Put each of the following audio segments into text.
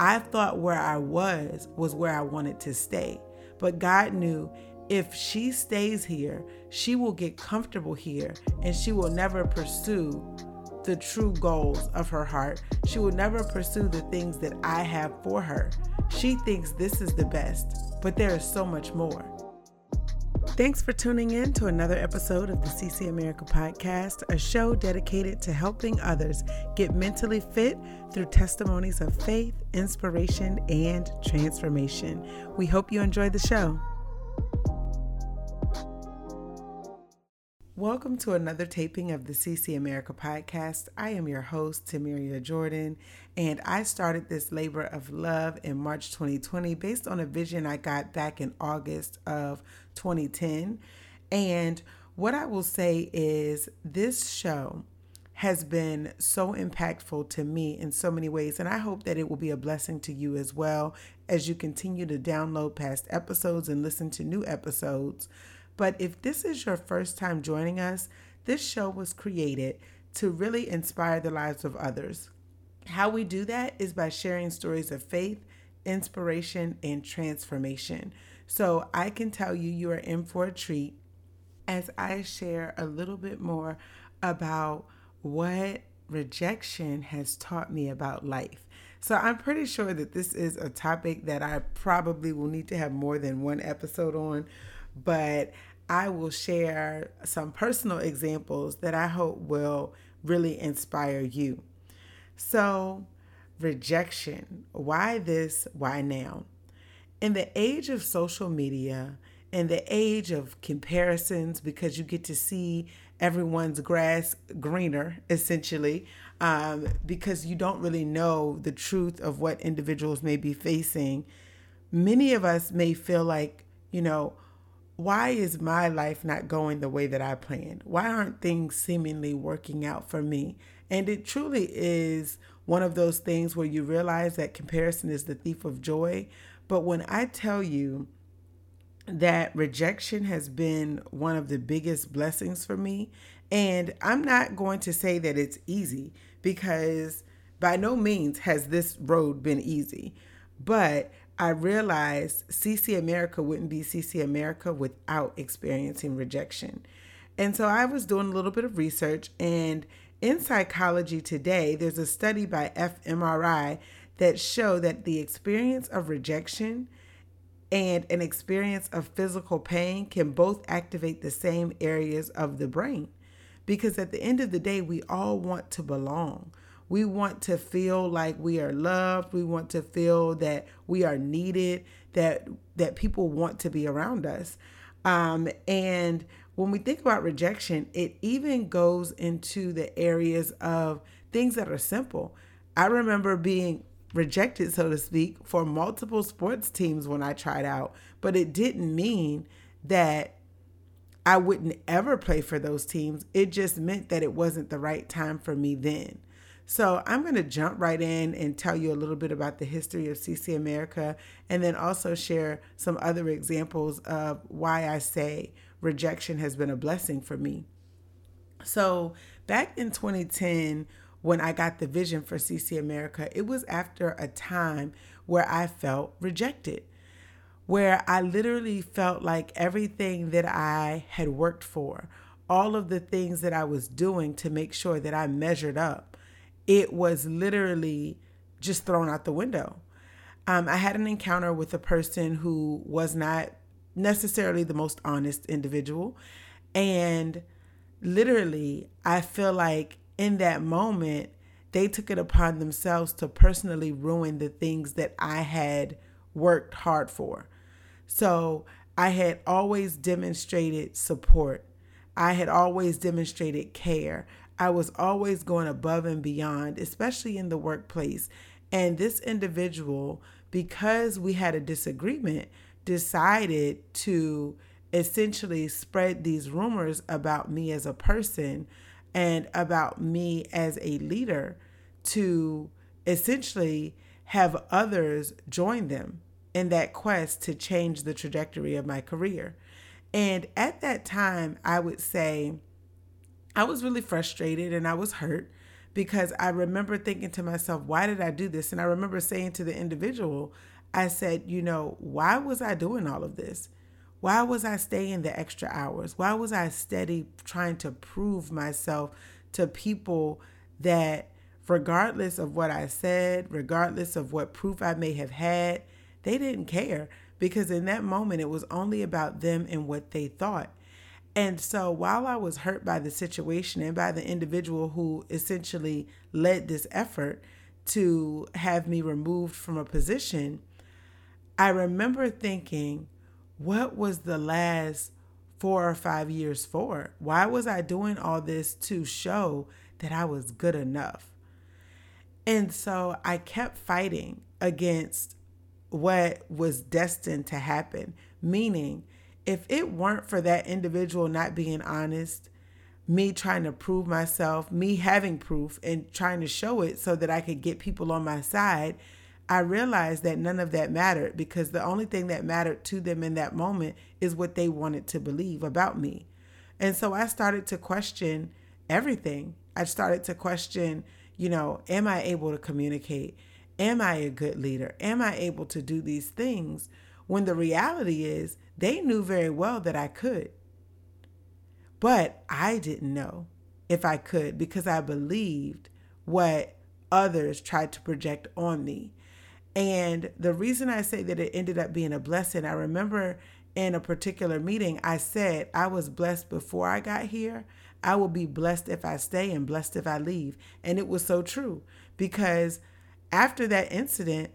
I thought where I was was where I wanted to stay. But God knew if she stays here, she will get comfortable here and she will never pursue the true goals of her heart. She will never pursue the things that I have for her. She thinks this is the best, but there is so much more. Thanks for tuning in to another episode of the CC America Podcast, a show dedicated to helping others get mentally fit through testimonies of faith, inspiration, and transformation. We hope you enjoy the show. Welcome to another taping of the CC America podcast. I am your host, Tamiria Jordan, and I started this labor of love in March 2020 based on a vision I got back in August of 2010. And what I will say is, this show has been so impactful to me in so many ways, and I hope that it will be a blessing to you as well as you continue to download past episodes and listen to new episodes. But if this is your first time joining us, this show was created to really inspire the lives of others. How we do that is by sharing stories of faith, inspiration, and transformation. So I can tell you, you are in for a treat as I share a little bit more about what rejection has taught me about life. So I'm pretty sure that this is a topic that I probably will need to have more than one episode on, but I will share some personal examples that I hope will really inspire you. So, rejection. Why this? Why now? In the age of social media, in the age of comparisons, because you get to see everyone's grass greener, essentially, um, because you don't really know the truth of what individuals may be facing, many of us may feel like, you know, why is my life not going the way that I planned? Why aren't things seemingly working out for me? And it truly is one of those things where you realize that comparison is the thief of joy. But when I tell you that rejection has been one of the biggest blessings for me, and I'm not going to say that it's easy because by no means has this road been easy, but I realized CC America wouldn't be CC America without experiencing rejection. And so I was doing a little bit of research, and in psychology today, there's a study by fMRI that show that the experience of rejection and an experience of physical pain can both activate the same areas of the brain. Because at the end of the day, we all want to belong. We want to feel like we are loved. We want to feel that we are needed, that that people want to be around us. Um, and when we think about rejection, it even goes into the areas of things that are simple. I remember being rejected, so to speak, for multiple sports teams when I tried out, but it didn't mean that I wouldn't ever play for those teams. It just meant that it wasn't the right time for me then. So I'm going to jump right in and tell you a little bit about the history of CC America and then also share some other examples of why I say rejection has been a blessing for me. So back in 2010, when I got the vision for CC America, it was after a time where I felt rejected, where I literally felt like everything that I had worked for, all of the things that I was doing to make sure that I measured up, it was literally just thrown out the window. Um, I had an encounter with a person who was not necessarily the most honest individual. And literally, I feel like in that moment, they took it upon themselves to personally ruin the things that I had worked hard for. So I had always demonstrated support. I had always demonstrated care. I was always going above and beyond, especially in the workplace. And this individual, because we had a disagreement, decided to essentially spread these rumors about me as a person and about me as a leader to essentially have others join them in that quest to change the trajectory of my career. And at that time, I would say, I was really frustrated and I was hurt because I remember thinking to myself, why did I do this? And I remember saying to the individual, I said, you know, why was I doing all of this? Why was I staying the extra hours? Why was I steady trying to prove myself to people that, regardless of what I said, regardless of what proof I may have had, they didn't care because in that moment it was only about them and what they thought. And so while I was hurt by the situation and by the individual who essentially led this effort to have me removed from a position, I remember thinking, what was the last four or five years for? Why was I doing all this to show that I was good enough? And so I kept fighting against what was destined to happen, meaning, if it weren't for that individual not being honest, me trying to prove myself, me having proof and trying to show it so that I could get people on my side, I realized that none of that mattered because the only thing that mattered to them in that moment is what they wanted to believe about me. And so I started to question everything. I started to question, you know, am I able to communicate? Am I a good leader? Am I able to do these things? When the reality is, they knew very well that I could. But I didn't know if I could because I believed what others tried to project on me. And the reason I say that it ended up being a blessing, I remember in a particular meeting, I said, I was blessed before I got here. I will be blessed if I stay and blessed if I leave. And it was so true because after that incident,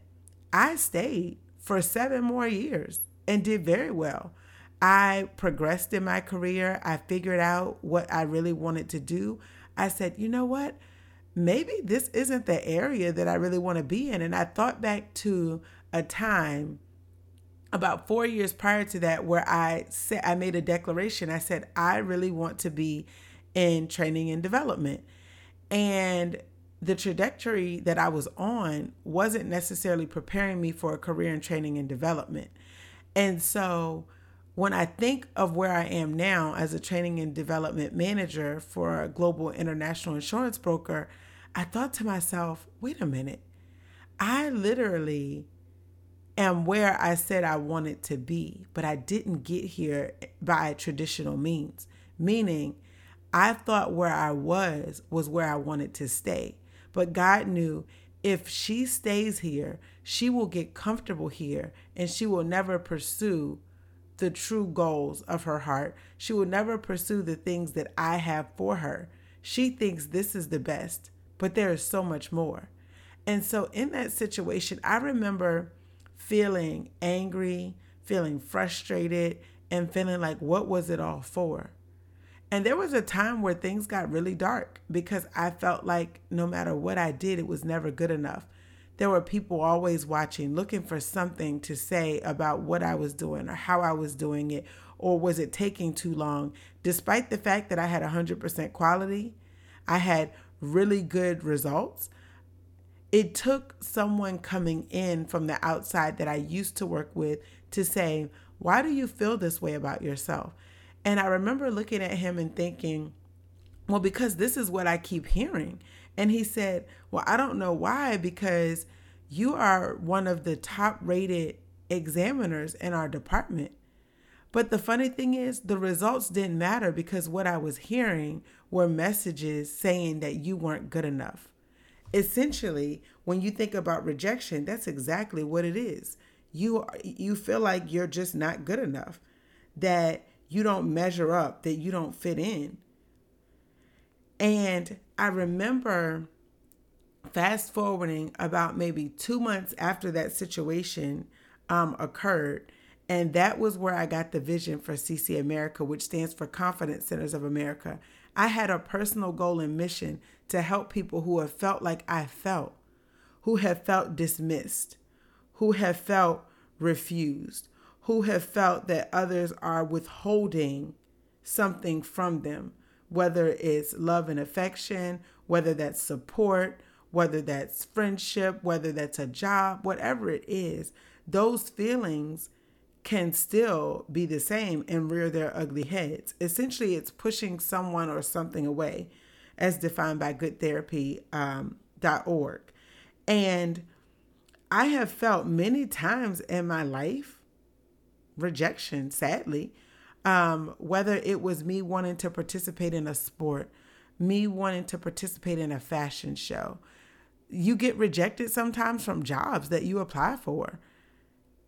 I stayed for seven more years and did very well. I progressed in my career. I figured out what I really wanted to do. I said, you know what? maybe this isn't the area that I really want to be in. And I thought back to a time about four years prior to that where I said I made a declaration. I said, I really want to be in training and development. And the trajectory that I was on wasn't necessarily preparing me for a career in training and development. And so when I think of where I am now as a training and development manager for a global international insurance broker, I thought to myself, wait a minute. I literally am where I said I wanted to be, but I didn't get here by traditional means. Meaning, I thought where I was was where I wanted to stay. But God knew if she stays here, she will get comfortable here and she will never pursue the true goals of her heart. She will never pursue the things that I have for her. She thinks this is the best but there is so much more. And so, in that situation, I remember feeling angry, feeling frustrated, and feeling like, what was it all for? And there was a time where things got really dark because I felt like no matter what I did, it was never good enough. There were people always watching, looking for something to say about what I was doing or how I was doing it, or was it taking too long? Despite the fact that I had 100% quality, I had really good results, it took someone coming in from the outside that I used to work with to say, Why do you feel this way about yourself? And I remember looking at him and thinking, Well, because this is what I keep hearing. And he said, Well, I don't know why, because you are one of the top rated examiners in our department. But the funny thing is, the results didn't matter because what I was hearing were messages saying that you weren't good enough. Essentially, when you think about rejection, that's exactly what it is. You you feel like you're just not good enough, that you don't measure up, that you don't fit in. And I remember fast forwarding about maybe two months after that situation um, occurred and that was where I got the vision for CC America, which stands for Confidence Centers of America. I had a personal goal and mission to help people who have felt like I felt, who have felt dismissed, who have felt refused, who have felt that others are withholding something from them, whether it's love and affection, whether that's support, whether that's friendship, whether that's a job, whatever it is, those feelings can still be the same and rear their ugly heads. Essentially, it's pushing someone or something away. as defined by goodtherapy.org. Um, and I have felt many times in my life rejection, sadly, um, whether it was me wanting to participate in a sport, me wanting to participate in a fashion show. You get rejected sometimes from jobs that you apply for.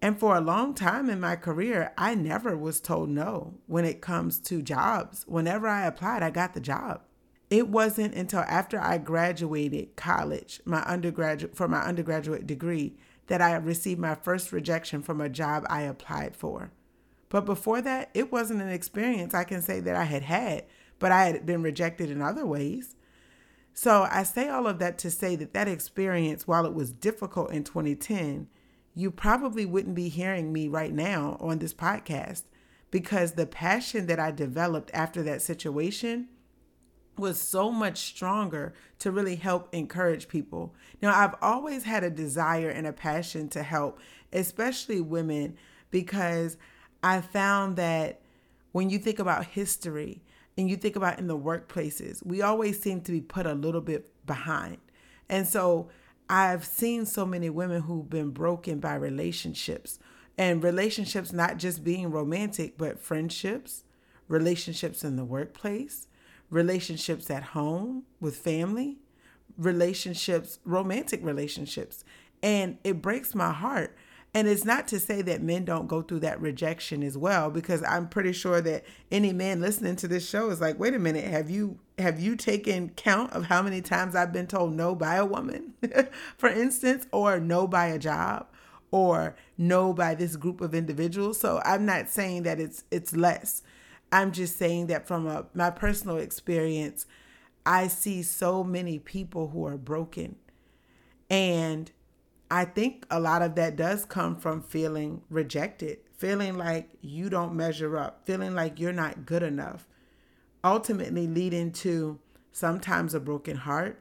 And for a long time in my career, I never was told no when it comes to jobs. Whenever I applied, I got the job. It wasn't until after I graduated college, my undergraduate for my undergraduate degree, that I received my first rejection from a job I applied for. But before that, it wasn't an experience I can say that I had had, but I had been rejected in other ways. So I say all of that to say that that experience, while it was difficult in 2010, you probably wouldn't be hearing me right now on this podcast because the passion that I developed after that situation was so much stronger to really help encourage people. Now, I've always had a desire and a passion to help, especially women, because I found that when you think about history and you think about in the workplaces, we always seem to be put a little bit behind. And so I've seen so many women who've been broken by relationships and relationships not just being romantic, but friendships, relationships in the workplace, relationships at home with family, relationships, romantic relationships. And it breaks my heart and it's not to say that men don't go through that rejection as well, because I'm pretty sure that any man listening to this show is like, wait a minute, have you have you taken count of how many times I've been told no by a woman, for instance, or no by a job, or no by this group of individuals? So I'm not saying that it's it's less. I'm just saying that from a, my personal experience, I see so many people who are broken. And I think a lot of that does come from feeling rejected, feeling like you don't measure up, feeling like you're not good enough, ultimately leading to sometimes a broken heart,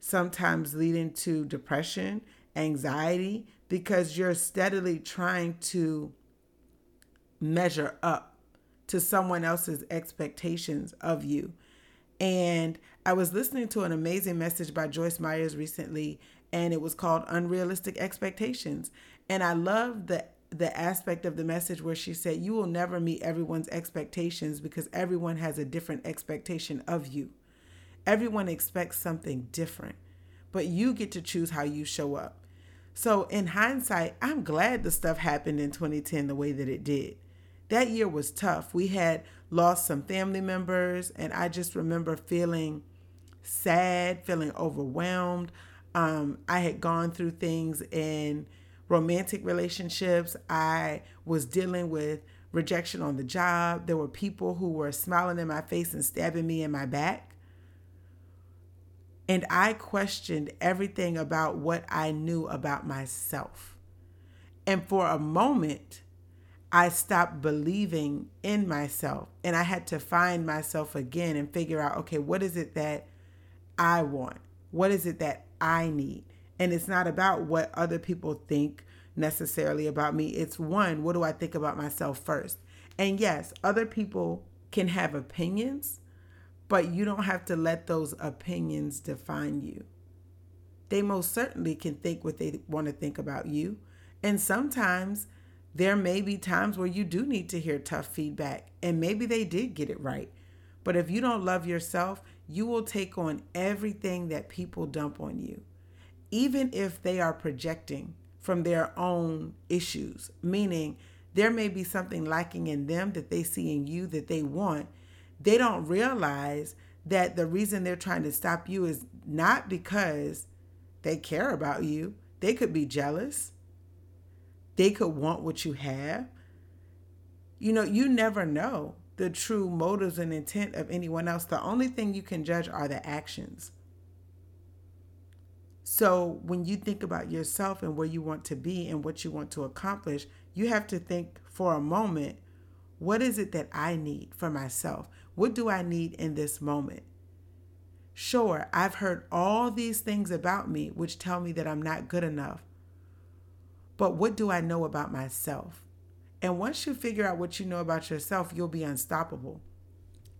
sometimes leading to depression, anxiety, because you're steadily trying to measure up to someone else's expectations of you. And I was listening to an amazing message by Joyce Myers recently, and it was called Unrealistic Expectations. And I love the the aspect of the message where she said you will never meet everyone's expectations because everyone has a different expectation of you. Everyone expects something different, but you get to choose how you show up. So, in hindsight, I'm glad the stuff happened in 2010 the way that it did. That year was tough. We had lost some family members, and I just remember feeling sad, feeling overwhelmed. Um, I had gone through things in romantic relationships. I was dealing with rejection on the job. There were people who were smiling in my face and stabbing me in my back. And I questioned everything about what I knew about myself. And for a moment, I stopped believing in myself and I had to find myself again and figure out okay, what is it that I want? What is it that I need. And it's not about what other people think necessarily about me. It's one, what do I think about myself first? And yes, other people can have opinions, but you don't have to let those opinions define you. They most certainly can think what they want to think about you. And sometimes there may be times where you do need to hear tough feedback, and maybe they did get it right. But if you don't love yourself, you will take on everything that people dump on you, even if they are projecting from their own issues, meaning there may be something lacking in them that they see in you that they want. They don't realize that the reason they're trying to stop you is not because they care about you. They could be jealous. They could want what you have. You know, you never know the true motives and intent of anyone else. The only thing you can judge are the actions. So when you think about yourself and where you want to be and what you want to accomplish, you have to think for a moment what is it that I need for myself? What do I need in this moment? Sure, I've heard all these things about me which tell me that I'm not good enough. But what do I know about myself? And once you figure out what you know about yourself, you'll be unstoppable.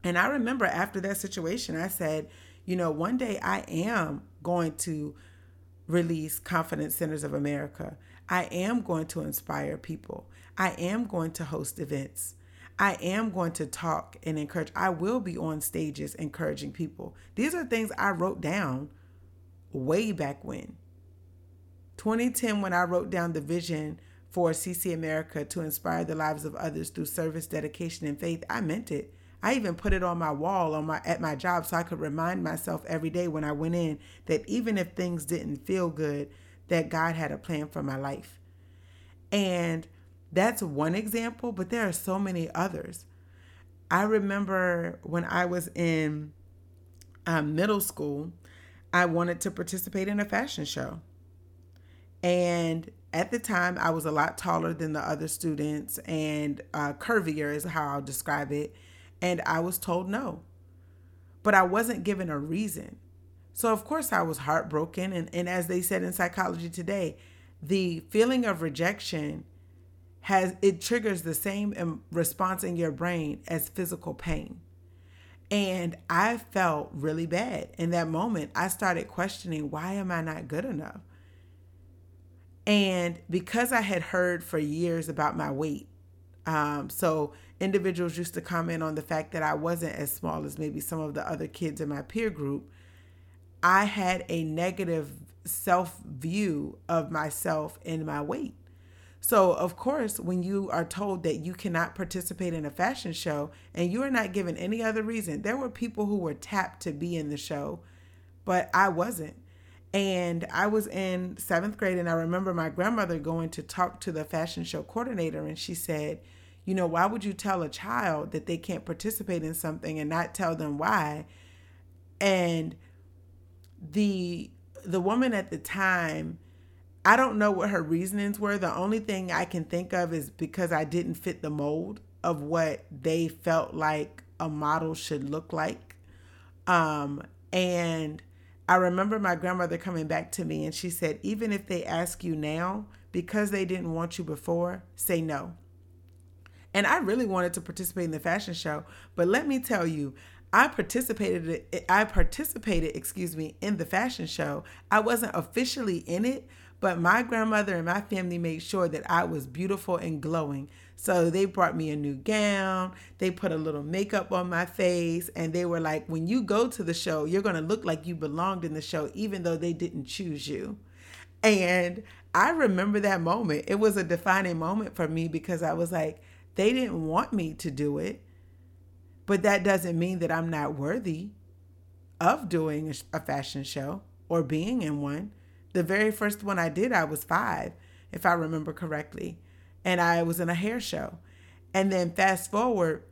And I remember after that situation, I said, you know, one day I am going to release Confidence Centers of America. I am going to inspire people. I am going to host events. I am going to talk and encourage. I will be on stages encouraging people. These are things I wrote down way back when. 2010, when I wrote down the vision for CC America to inspire the lives of others through service, dedication, and faith, I meant it. I even put it on my wall on my at my job so I could remind myself every day when I went in that even if things didn't feel good, that God had a plan for my life. And that's one example, but there are so many others. I remember when I was in um, middle school, I wanted to participate in a fashion show. And at the time, I was a lot taller than the other students and uh, curvier, is how I'll describe it. And I was told no. But I wasn't given a reason. So, of course, I was heartbroken. And, and as they said in psychology today, the feeling of rejection has it triggers the same response in your brain as physical pain. And I felt really bad. In that moment, I started questioning why am I not good enough? And because I had heard for years about my weight, um, so individuals used to comment on the fact that I wasn't as small as maybe some of the other kids in my peer group. I had a negative self view of myself and my weight. So, of course, when you are told that you cannot participate in a fashion show and you are not given any other reason, there were people who were tapped to be in the show, but I wasn't. And I was in seventh grade, and I remember my grandmother going to talk to the fashion show coordinator, and she said, You know, why would you tell a child that they can't participate in something and not tell them why? And the the woman at the time I don't know what her reasonings were. The only thing I can think of is because I didn't fit the mold of what they felt like a model should look like. Um, and I remember my grandmother coming back to me and she said, even if they ask you now, because they didn't want you before, say no. And I really wanted to participate in the fashion show, but let me tell you, I participated I participated, excuse me, in the fashion show. I wasn't officially in it, but my grandmother and my family made sure that I was beautiful and glowing. So they brought me a new gown, they put a little makeup on my face, and they were like, when you go to the show, you're going to look like you belonged in the show, even though they didn't choose you. And I remember that moment. It was a defining moment for me because I was like, they didn't want me to do it, but that doesn't mean that I'm not worthy of doing a fashion show or being in one. The very first one I did, I was five, if I remember correctly. And I was in a hair show. And then fast forward,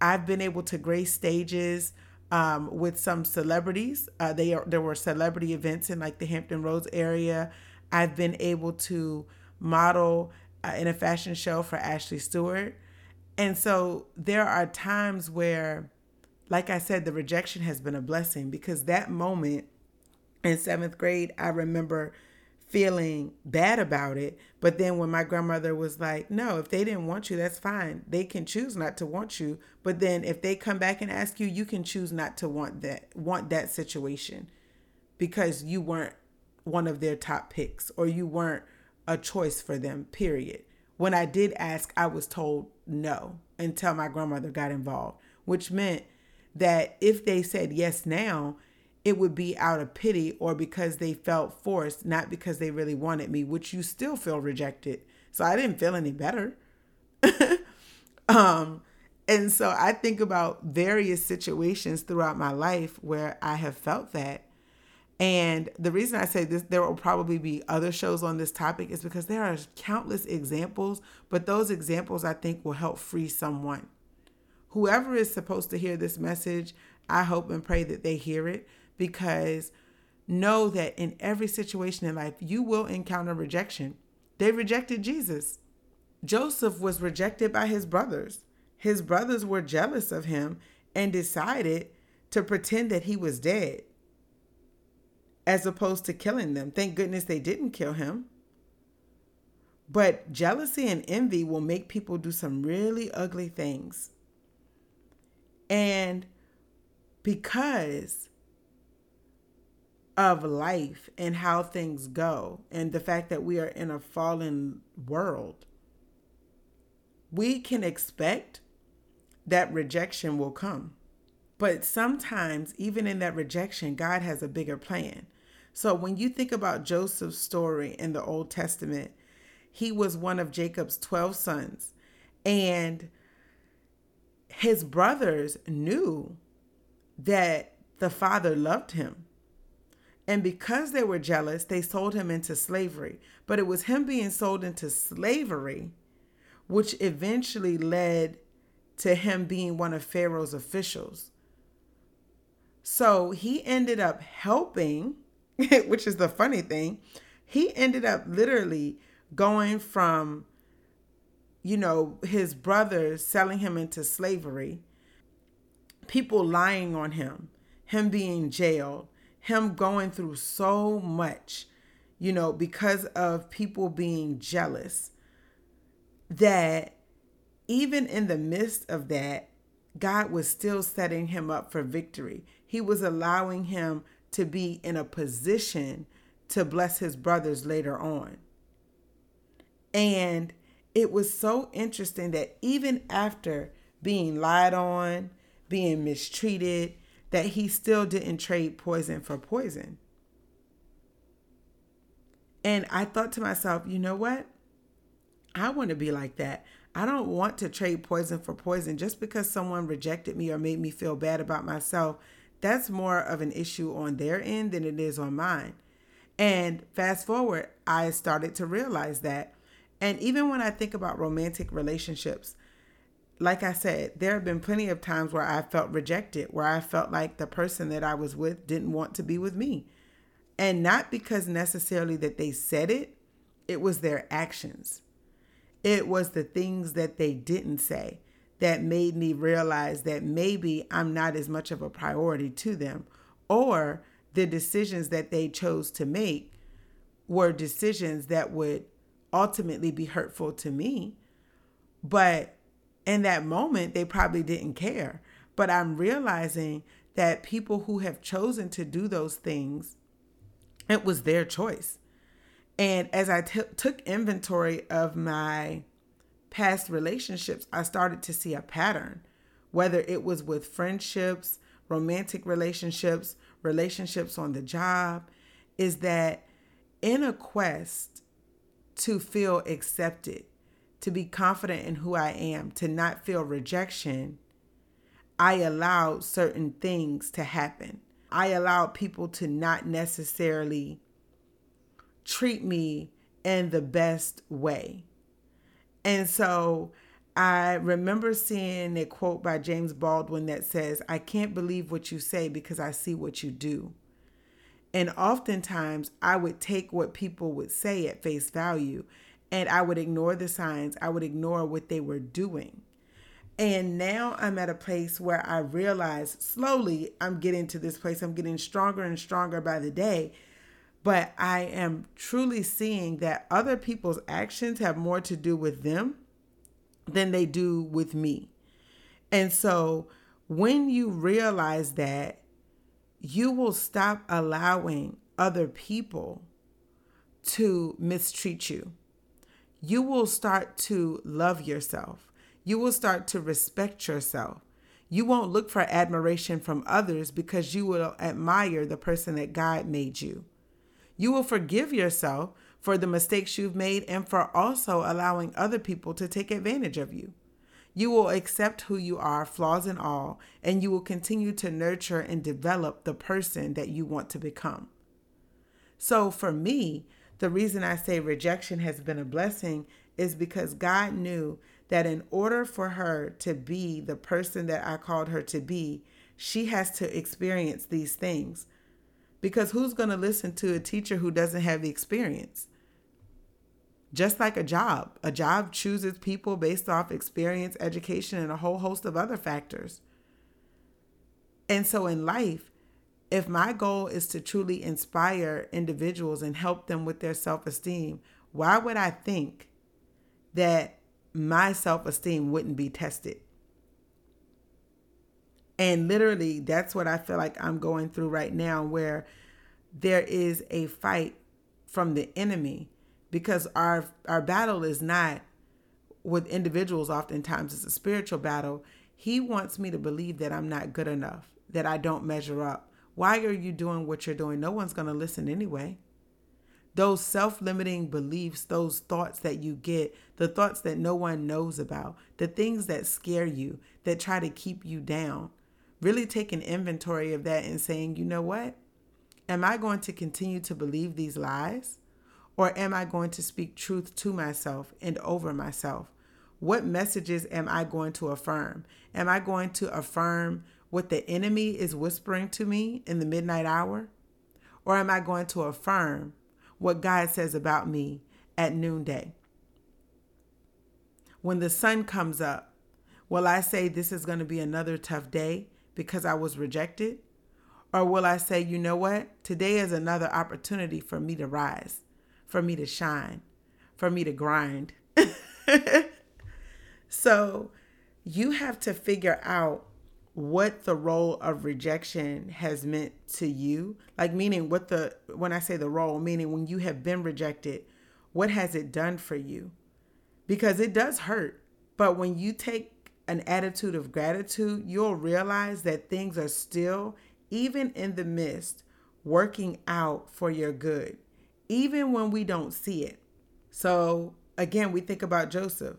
I've been able to grace stages um, with some celebrities. Uh, they are, there were celebrity events in like the Hampton Roads area. I've been able to model uh, in a fashion show for Ashley Stewart. And so there are times where, like I said, the rejection has been a blessing because that moment in seventh grade, I remember feeling bad about it. But then when my grandmother was like, no, if they didn't want you, that's fine. They can choose not to want you. But then if they come back and ask you, you can choose not to want that, want that situation because you weren't one of their top picks or you weren't a choice for them, period. When I did ask, I was told no until my grandmother got involved, which meant that if they said yes now, it would be out of pity or because they felt forced, not because they really wanted me, which you still feel rejected. So I didn't feel any better. um, and so I think about various situations throughout my life where I have felt that. And the reason I say this, there will probably be other shows on this topic, is because there are countless examples, but those examples I think will help free someone. Whoever is supposed to hear this message, I hope and pray that they hear it because know that in every situation in life, you will encounter rejection. They rejected Jesus. Joseph was rejected by his brothers. His brothers were jealous of him and decided to pretend that he was dead as opposed to killing them. Thank goodness they didn't kill him. But jealousy and envy will make people do some really ugly things. And because of life and how things go and the fact that we are in a fallen world, we can expect that rejection will come. But sometimes, even in that rejection, God has a bigger plan. So when you think about Joseph's story in the Old Testament, he was one of Jacob's 12 sons. And his brothers knew that the father loved him. And because they were jealous, they sold him into slavery. But it was him being sold into slavery which eventually led to him being one of Pharaoh's officials. So he ended up helping, which is the funny thing. He ended up literally going from, you know, his brothers selling him into slavery, people lying on him, him being jailed, him going through so much, you know, because of people being jealous, that even in the midst of that, God was still setting him up for victory. He was allowing him to be in a position to bless his brothers later on. And it was so interesting that even after being lied on, being mistreated, that he still didn't trade poison for poison. And I thought to myself, you know what? I want to be like that. I don't want to trade poison for poison just because someone rejected me or made me feel bad about myself. That's more of an issue on their end than it is on mine. And fast forward, I started to realize that. And even when I think about romantic relationships, like I said, there have been plenty of times where I felt rejected, where I felt like the person that I was with didn't want to be with me. And not because necessarily that they said it, it was their actions. It was the things that they didn't say that made me realize that maybe I'm not as much of a priority to them, or the decisions that they chose to make were decisions that would ultimately be hurtful to me. But in that moment, they probably didn't care. But I'm realizing that people who have chosen to do those things, it was their choice. And as I t- took inventory of my past relationships, I started to see a pattern, whether it was with friendships, romantic relationships, relationships on the job, is that in a quest to feel accepted, to be confident in who I am, to not feel rejection, I allowed certain things to happen. I allowed people to not necessarily treat me in the best way. And so I remember seeing a quote by James Baldwin that says, I can't believe what you say because I see what you do. And oftentimes I would take what people would say at face value and I would ignore the signs, I would ignore what they were doing. And now I'm at a place where I realize slowly I'm getting to this place. I'm getting stronger and stronger by the day but I am truly seeing that other people's actions have more to do with them than they do with me. And so when you realize that, you will stop allowing other people to mistreat you. You will start to love yourself. You will start to respect yourself. You won't look for admiration from others because you will admire the person that God made you. You will forgive yourself for the mistakes you've made and for also allowing other people to take advantage of you. You will accept who you are, flaws and all, and you will continue to nurture and develop the person that you want to become. So, for me, the reason I say rejection has been a blessing is because God knew that in order for her to be the person that I called her to be, she has to experience these things. Because who's going to listen to a teacher who doesn't have the experience? Just like a job, a job chooses people based off experience, education, and a whole host of other factors. And so in life, if my goal is to truly inspire individuals and help them with their self esteem, why would I think that my self esteem wouldn't be tested? And literally, that's what I feel like I'm going through right now, where there is a fight from the enemy because our our battle is not with individuals oftentimes it's a spiritual battle he wants me to believe that i'm not good enough that i don't measure up why are you doing what you're doing? No one's going to listen anyway. Those self-limiting beliefs those thoughts that you get the thoughts that no one knows about the things that scare you that try to keep you down really taking inventory of that and saying you know what? Am i going to continue to believe these lies or am i going to speak truth to myself and over myself? What messages am I going to affirm? Am I going to affirm what the enemy is whispering to me in the midnight hour? Or am I going to affirm what God says about me at noonday? When the sun comes up, will I say this is going to be another tough day because I was rejected? Or will I say, you know what? Today is another opportunity for me to rise, for me to shine, for me to grind. So you have to figure out what the role of rejection has meant to you. Like, meaning what the, when I say the role, meaning when you have been rejected, what has it done for you? Because it does hurt. But when you take an attitude of gratitude, you'll realize that things are still, even in the midst, working out for your good, even when we don't see it. So, again, we think about Joseph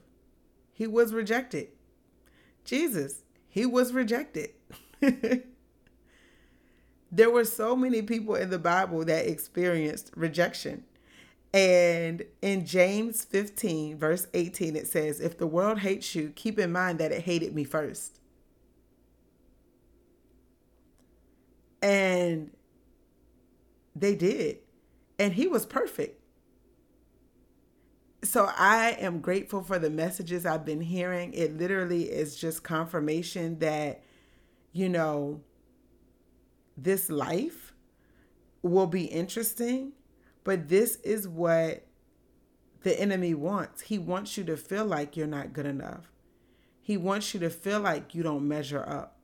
he was rejected. Jesus, he was rejected. there were so many people in the Bible that experienced rejection. And in James 15, verse 18, it says, If the world hates you, keep in mind that it hated me first. And they did. And he was perfect so I am grateful for the messages I've been hearing. It literally is just confirmation that, you know, this life will be interesting, but this is what the enemy wants. He wants you to feel like you're not good enough. He wants you to feel like you don't measure up.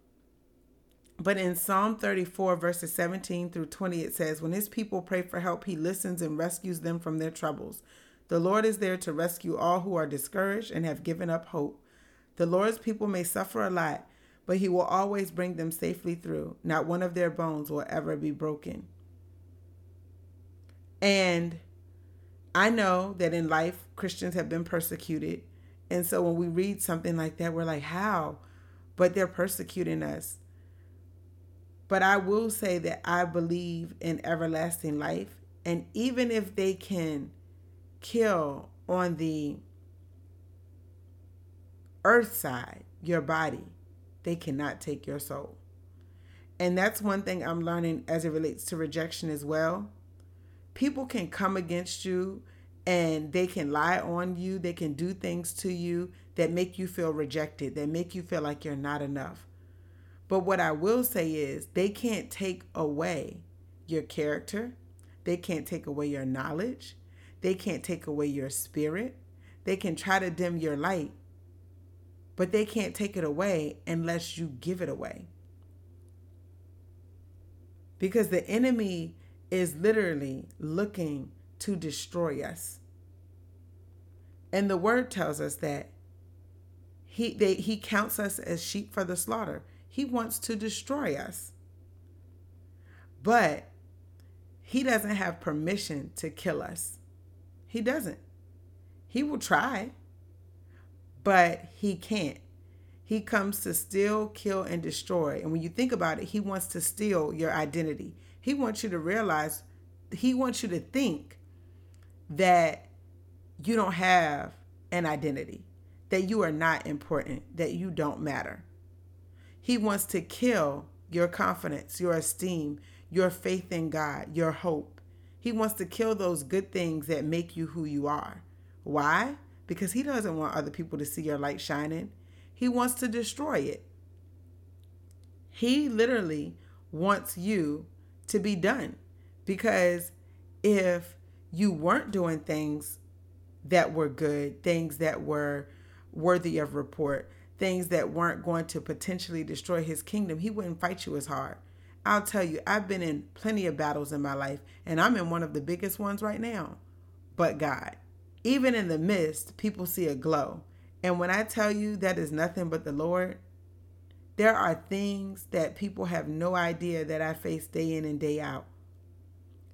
But in Psalm 34, verses 17 through 20, it says, When his people pray for help, he listens and rescues them from their troubles. The Lord is there to rescue all who are discouraged and have given up hope. The Lord's people may suffer a lot, but he will always bring them safely through. Not one of their bones will ever be broken. And I know that in life, Christians have been persecuted. And so when we read something like that, we're like, how? But they're persecuting us. But I will say that I believe in everlasting life. And even if they can kill on the earth side, your body, they cannot take your soul. And that's one thing I'm learning as it relates to rejection as well. People can come against you and they can lie on you, they can do things to you that make you feel rejected, that make you feel like you're not enough. But what I will say is, they can't take away your character, they can't take away your knowledge, they can't take away your spirit. They can try to dim your light, but they can't take it away unless you give it away. Because the enemy is literally looking to destroy us. And the word tells us that he they, he counts us as sheep for the slaughter. He wants to destroy us. But he doesn't have permission to kill us. He doesn't. He will try, but he can't. He comes to steal, kill, and destroy. And when you think about it, he wants to steal your identity. He wants you to realize, he wants you to think that you don't have an identity, that you are not important, that you don't matter. He wants to kill your confidence, your esteem, your faith in God, your hope. He wants to kill those good things that make you who you are. Why? Because he doesn't want other people to see your light shining. He wants to destroy it. He literally wants you to be done. Because if you weren't doing things that were good, things that were worthy of report, things that weren't going to potentially destroy his kingdom, he wouldn't fight you as hard. I'll tell you, I've been in plenty of battles in my life, and I'm in one of the biggest ones right now. But God, even in the midst, people see a glow. And when I tell you that is nothing but the Lord, there are things that people have no idea that I face day in and day out.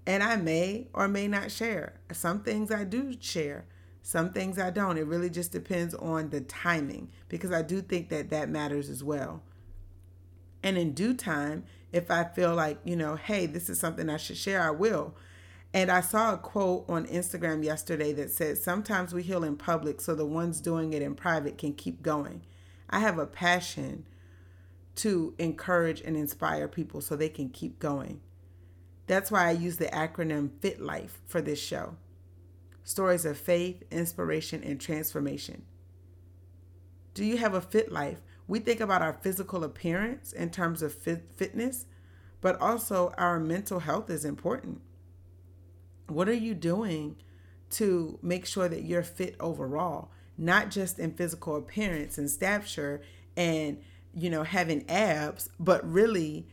And I may or may not share. Some things I do share, some things I don't. It really just depends on the timing because I do think that that matters as well. And in due time, if I feel like, you know, hey, this is something I should share, I will. And I saw a quote on Instagram yesterday that said, Sometimes we heal in public so the ones doing it in private can keep going. I have a passion to encourage and inspire people so they can keep going. That's why I use the acronym FIT Life for this show stories of faith, inspiration, and transformation. Do you have a fit life? We think about our physical appearance in terms of fit, fitness, but also our mental health is important. What are you doing to make sure that you're fit overall, not just in physical appearance and stature and you know having abs, but really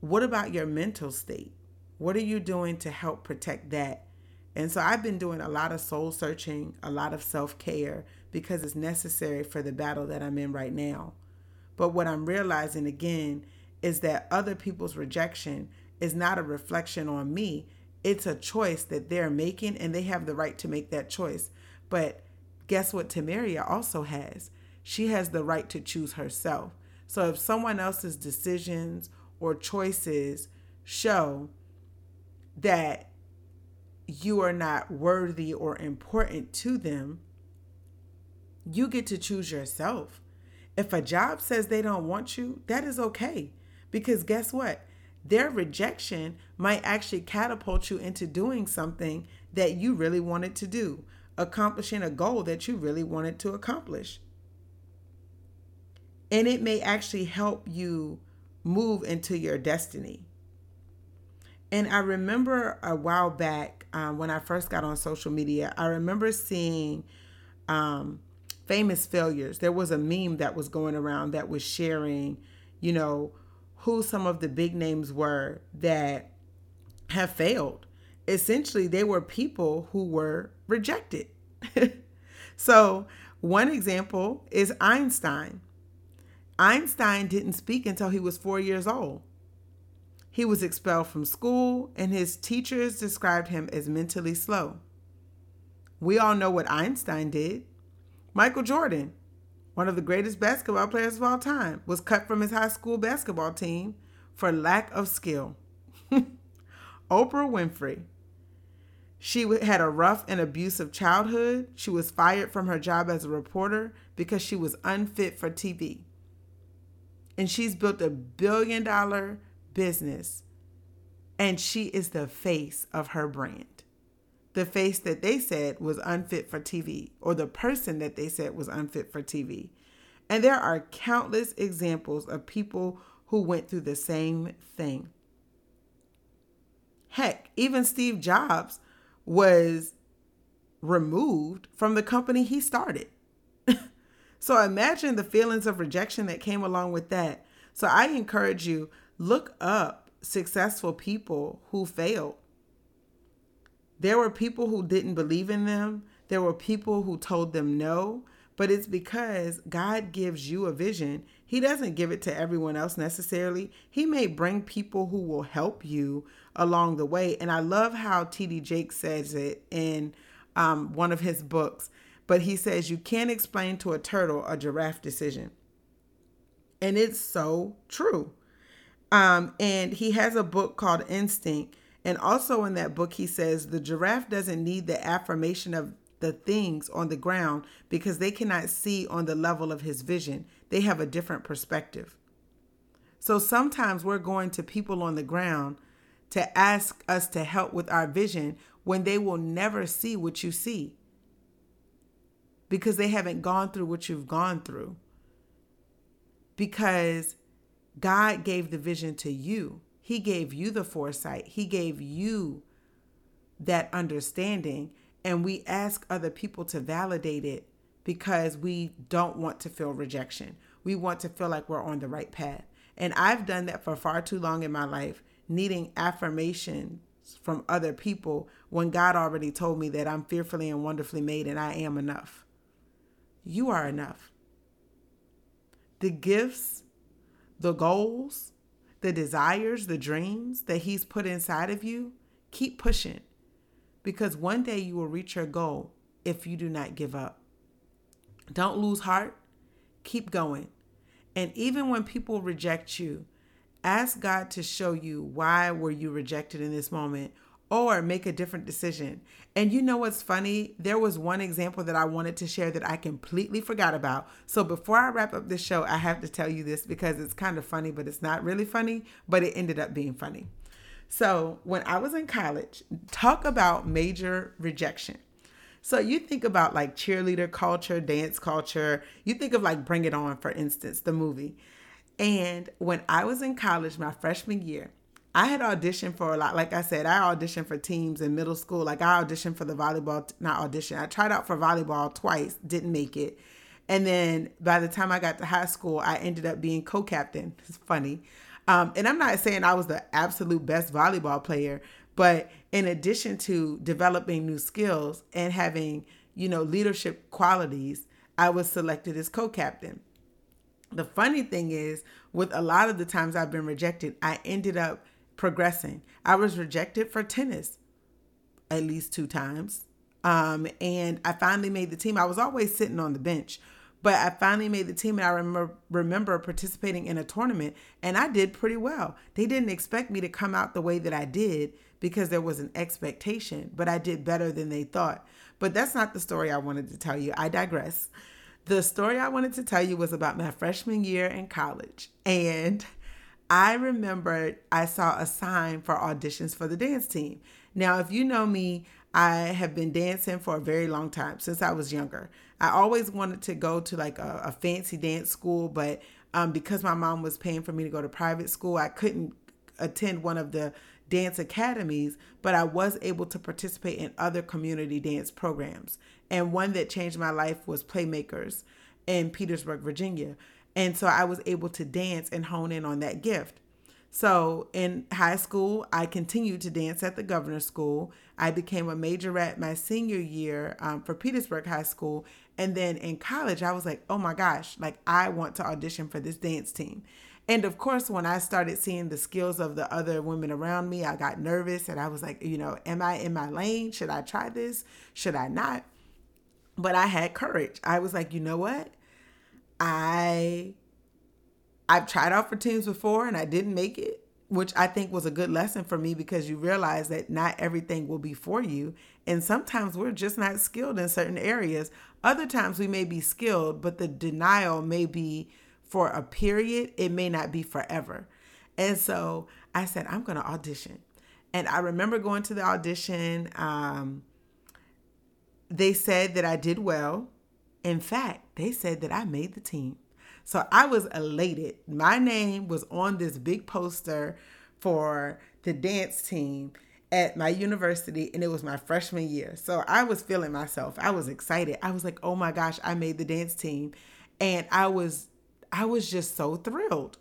what about your mental state? What are you doing to help protect that? And so I've been doing a lot of soul searching, a lot of self care because it's necessary for the battle that I'm in right now. But what I'm realizing again is that other people's rejection is not a reflection on me. It's a choice that they're making and they have the right to make that choice. But guess what Tamaria also has? She has the right to choose herself. So if someone else's decisions or choices show that you are not worthy or important to them, you get to choose yourself. If a job says they don't want you, that is okay. Because guess what? Their rejection might actually catapult you into doing something that you really wanted to do, accomplishing a goal that you really wanted to accomplish. And it may actually help you move into your destiny. And I remember a while back um, when I first got on social media, I remember seeing um, famous failures. There was a meme that was going around that was sharing, you know, who some of the big names were that have failed. Essentially, they were people who were rejected. so, one example is Einstein. Einstein didn't speak until he was four years old. He was expelled from school, and his teachers described him as mentally slow. We all know what Einstein did. Michael Jordan, one of the greatest basketball players of all time, was cut from his high school basketball team for lack of skill. Oprah Winfrey. She had a rough and abusive childhood. She was fired from her job as a reporter because she was unfit for TV. And she's built a billion dollar business, and she is the face of her brand the face that they said was unfit for TV or the person that they said was unfit for TV. And there are countless examples of people who went through the same thing. Heck, even Steve Jobs was removed from the company he started. so imagine the feelings of rejection that came along with that. So I encourage you look up successful people who failed there were people who didn't believe in them, there were people who told them no, but it's because God gives you a vision. He doesn't give it to everyone else necessarily. He may bring people who will help you along the way. And I love how T.D. Jakes says it in um, one of his books. But he says, You can't explain to a turtle a giraffe decision. And it's so true. Um, and he has a book called Instinct and also in that book, he says the giraffe doesn't need the affirmation of the things on the ground because they cannot see on the level of his vision. They have a different perspective. So sometimes we're going to people on the ground to ask us to help with our vision when they will never see what you see because they haven't gone through what you've gone through. Because God gave the vision to you. He gave you the foresight, He gave you that understanding. And we ask other people to validate it because we don't want to feel rejection. We want to feel like we're on the right path. And I've done that for far too long in my life, needing affirmation from other people when God already told me that I'm fearfully and wonderfully made and I am enough. You are enough. The gifts, the goals, the desires, the dreams that He's put inside of you, keep pushing because one day you will reach your goal if you do not give up. Don't lose heart, keep going. And even when people reject you, ask God to show you why were you rejected in this moment or make a different decision. And you know what's funny? There was one example that I wanted to share that I completely forgot about. So before I wrap up this show, I have to tell you this because it's kind of funny, but it's not really funny, but it ended up being funny. So when I was in college, talk about major rejection. So you think about like cheerleader culture, dance culture. You think of like Bring It On, for instance, the movie. And when I was in college, my freshman year, I had auditioned for a lot. Like I said, I auditioned for teams in middle school. Like I auditioned for the volleyball, not audition. I tried out for volleyball twice, didn't make it. And then by the time I got to high school, I ended up being co-captain. It's funny. Um, and I'm not saying I was the absolute best volleyball player, but in addition to developing new skills and having, you know, leadership qualities, I was selected as co-captain. The funny thing is, with a lot of the times I've been rejected, I ended up progressing. I was rejected for tennis at least two times. Um, and I finally made the team. I was always sitting on the bench, but I finally made the team and I remember remember participating in a tournament and I did pretty well. They didn't expect me to come out the way that I did because there was an expectation, but I did better than they thought. But that's not the story I wanted to tell you. I digress. The story I wanted to tell you was about my freshman year in college. And I remembered I saw a sign for auditions for the dance team. Now, if you know me, I have been dancing for a very long time since I was younger. I always wanted to go to like a, a fancy dance school, but um, because my mom was paying for me to go to private school, I couldn't attend one of the dance academies, but I was able to participate in other community dance programs. And one that changed my life was Playmakers in Petersburg, Virginia. And so I was able to dance and hone in on that gift. So in high school, I continued to dance at the governor's school. I became a majorette my senior year um, for Petersburg High School. And then in college, I was like, oh my gosh, like I want to audition for this dance team. And of course, when I started seeing the skills of the other women around me, I got nervous and I was like, you know, am I in my lane? Should I try this? Should I not? But I had courage. I was like, you know what? I I've tried out for teams before and I didn't make it, which I think was a good lesson for me because you realize that not everything will be for you. And sometimes we're just not skilled in certain areas. Other times we may be skilled, but the denial may be for a period, it may not be forever. And so I said, I'm going to audition. And I remember going to the audition. Um, they said that I did well. In fact, they said that I made the team. So I was elated. My name was on this big poster for the dance team at my university and it was my freshman year. So I was feeling myself. I was excited. I was like, "Oh my gosh, I made the dance team." And I was I was just so thrilled.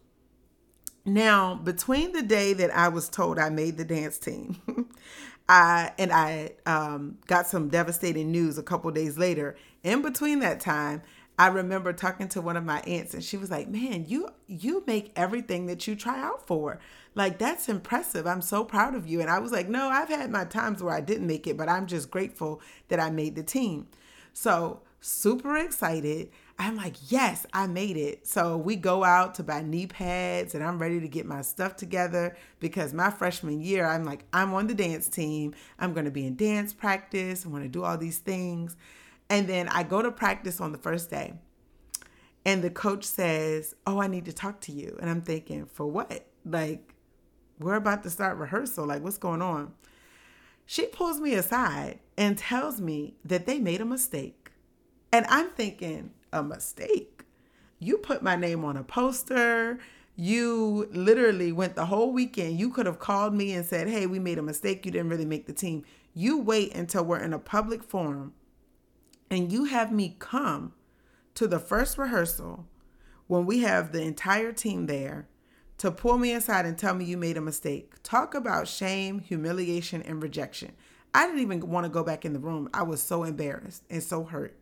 Now, between the day that I was told I made the dance team, I and I um, got some devastating news a couple days later. In between that time, I remember talking to one of my aunts, and she was like, "Man, you you make everything that you try out for. Like that's impressive. I'm so proud of you." And I was like, "No, I've had my times where I didn't make it, but I'm just grateful that I made the team." So super excited. I'm like, yes, I made it. So we go out to buy knee pads and I'm ready to get my stuff together because my freshman year, I'm like, I'm on the dance team. I'm going to be in dance practice. I'm going to do all these things. And then I go to practice on the first day. And the coach says, Oh, I need to talk to you. And I'm thinking, For what? Like, we're about to start rehearsal. Like, what's going on? She pulls me aside and tells me that they made a mistake. And I'm thinking, a mistake. You put my name on a poster. You literally went the whole weekend. You could have called me and said, Hey, we made a mistake. You didn't really make the team. You wait until we're in a public forum and you have me come to the first rehearsal when we have the entire team there to pull me aside and tell me you made a mistake. Talk about shame, humiliation, and rejection. I didn't even want to go back in the room. I was so embarrassed and so hurt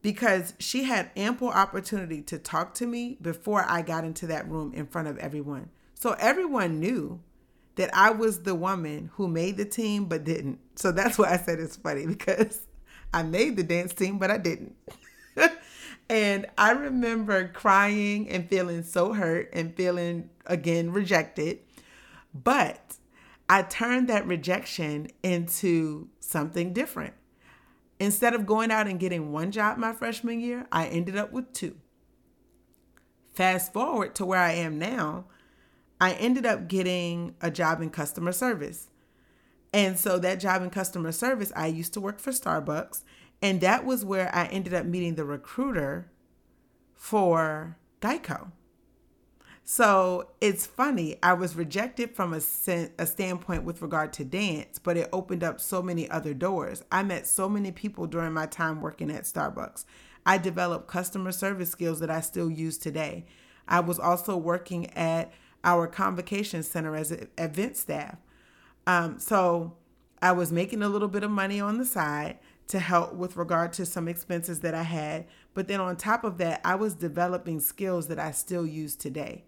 because she had ample opportunity to talk to me before I got into that room in front of everyone. So everyone knew that I was the woman who made the team but didn't. So that's why I said it's funny because I made the dance team but I didn't. and I remember crying and feeling so hurt and feeling again rejected. But I turned that rejection into something different. Instead of going out and getting one job my freshman year, I ended up with two. Fast forward to where I am now, I ended up getting a job in customer service. And so that job in customer service, I used to work for Starbucks, and that was where I ended up meeting the recruiter for Geico. So it's funny. I was rejected from a, a standpoint with regard to dance, but it opened up so many other doors. I met so many people during my time working at Starbucks. I developed customer service skills that I still use today. I was also working at our convocation center as event staff. Um, so I was making a little bit of money on the side to help with regard to some expenses that I had. But then on top of that, I was developing skills that I still use today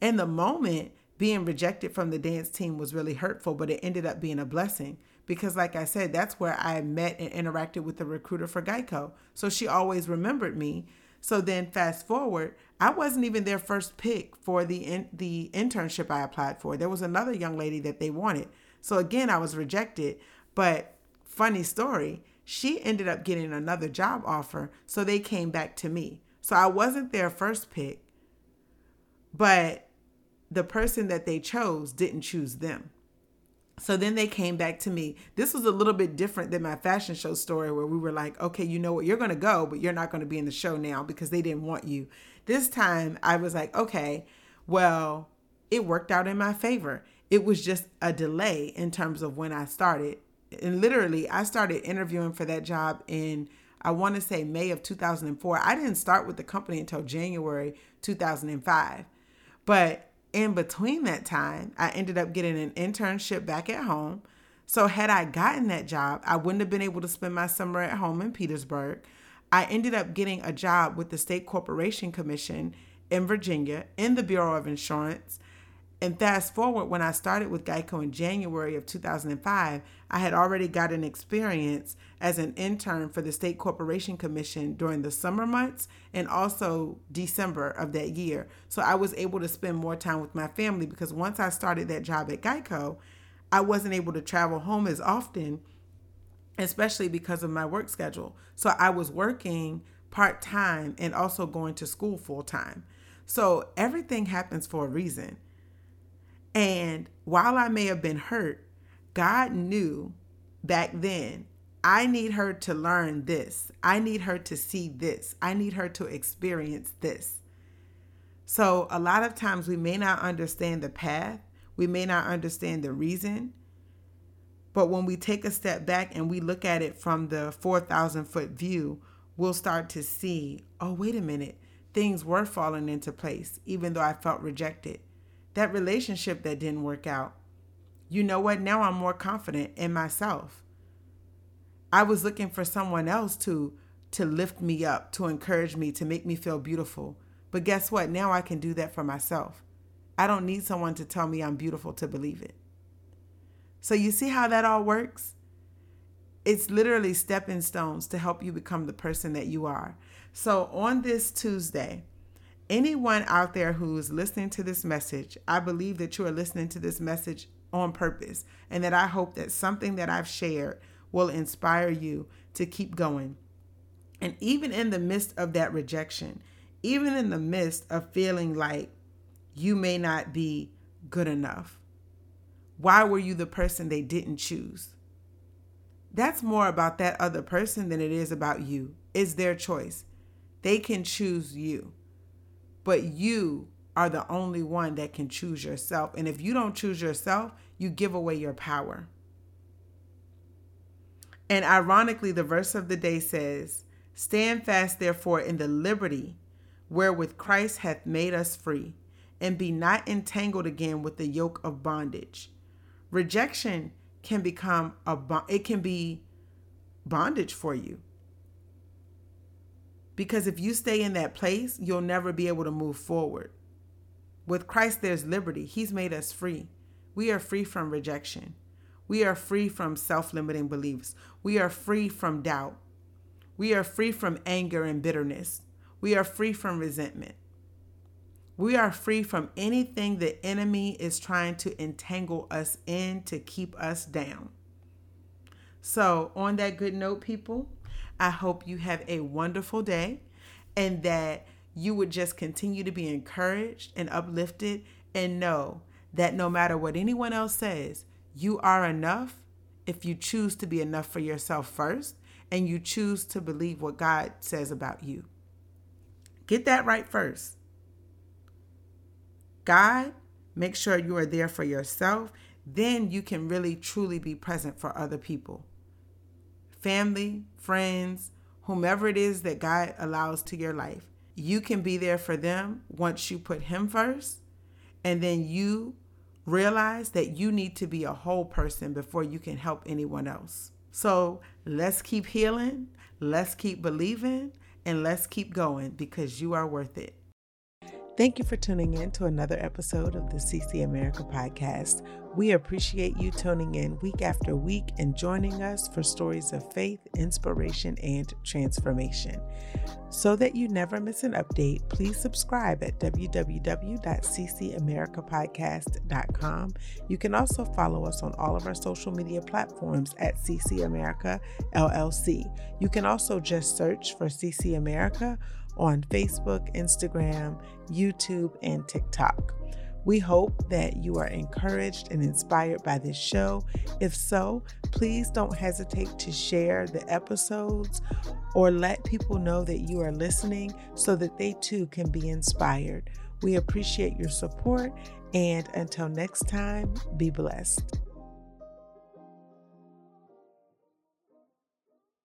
in the moment, being rejected from the dance team was really hurtful, but it ended up being a blessing because, like I said, that's where I met and interacted with the recruiter for Geico. So she always remembered me. So then, fast forward, I wasn't even their first pick for the in, the internship I applied for. There was another young lady that they wanted. So again, I was rejected. But funny story, she ended up getting another job offer, so they came back to me. So I wasn't their first pick, but the person that they chose didn't choose them. So then they came back to me. This was a little bit different than my fashion show story where we were like, okay, you know what, you're going to go, but you're not going to be in the show now because they didn't want you. This time I was like, okay, well, it worked out in my favor. It was just a delay in terms of when I started. And literally, I started interviewing for that job in, I want to say May of 2004. I didn't start with the company until January 2005. But in between that time, I ended up getting an internship back at home. So, had I gotten that job, I wouldn't have been able to spend my summer at home in Petersburg. I ended up getting a job with the State Corporation Commission in Virginia in the Bureau of Insurance. And fast forward, when I started with Geico in January of 2005, I had already got an experience as an intern for the State Corporation Commission during the summer months and also December of that year. So I was able to spend more time with my family because once I started that job at Geico, I wasn't able to travel home as often, especially because of my work schedule. So I was working part time and also going to school full time. So everything happens for a reason. And while I may have been hurt, God knew back then, I need her to learn this. I need her to see this. I need her to experience this. So, a lot of times we may not understand the path, we may not understand the reason, but when we take a step back and we look at it from the 4,000 foot view, we'll start to see oh, wait a minute, things were falling into place, even though I felt rejected that relationship that didn't work out. You know what? Now I'm more confident in myself. I was looking for someone else to to lift me up, to encourage me, to make me feel beautiful. But guess what? Now I can do that for myself. I don't need someone to tell me I'm beautiful to believe it. So you see how that all works? It's literally stepping stones to help you become the person that you are. So on this Tuesday, anyone out there who's listening to this message, I believe that you are listening to this message on purpose and that I hope that something that I've shared will inspire you to keep going. And even in the midst of that rejection, even in the midst of feeling like you may not be good enough, why were you the person they didn't choose? That's more about that other person than it is about you. It's their choice. They can choose you. But you are the only one that can choose yourself. And if you don't choose yourself, you give away your power. And ironically, the verse of the day says, Stand fast, therefore, in the liberty wherewith Christ hath made us free, and be not entangled again with the yoke of bondage. Rejection can become a it can be bondage for you. Because if you stay in that place, you'll never be able to move forward. With Christ, there's liberty. He's made us free. We are free from rejection. We are free from self limiting beliefs. We are free from doubt. We are free from anger and bitterness. We are free from resentment. We are free from anything the enemy is trying to entangle us in to keep us down. So, on that good note, people, I hope you have a wonderful day and that you would just continue to be encouraged and uplifted and know that no matter what anyone else says, you are enough if you choose to be enough for yourself first and you choose to believe what God says about you. Get that right first. God, make sure you are there for yourself. Then you can really truly be present for other people family, friends, whomever it is that God allows to your life. You can be there for them once you put Him first, and then you realize that you need to be a whole person before you can help anyone else. So let's keep healing, let's keep believing, and let's keep going because you are worth it. Thank you for tuning in to another episode of the CC America podcast. We appreciate you tuning in week after week and joining us for stories of faith, inspiration, and transformation. So that you never miss an update, please subscribe at www.ccamericapodcast.com. You can also follow us on all of our social media platforms at CC America LLC. You can also just search for CC America on Facebook, Instagram, YouTube, and TikTok. We hope that you are encouraged and inspired by this show. If so, please don't hesitate to share the episodes or let people know that you are listening so that they too can be inspired. We appreciate your support, and until next time, be blessed.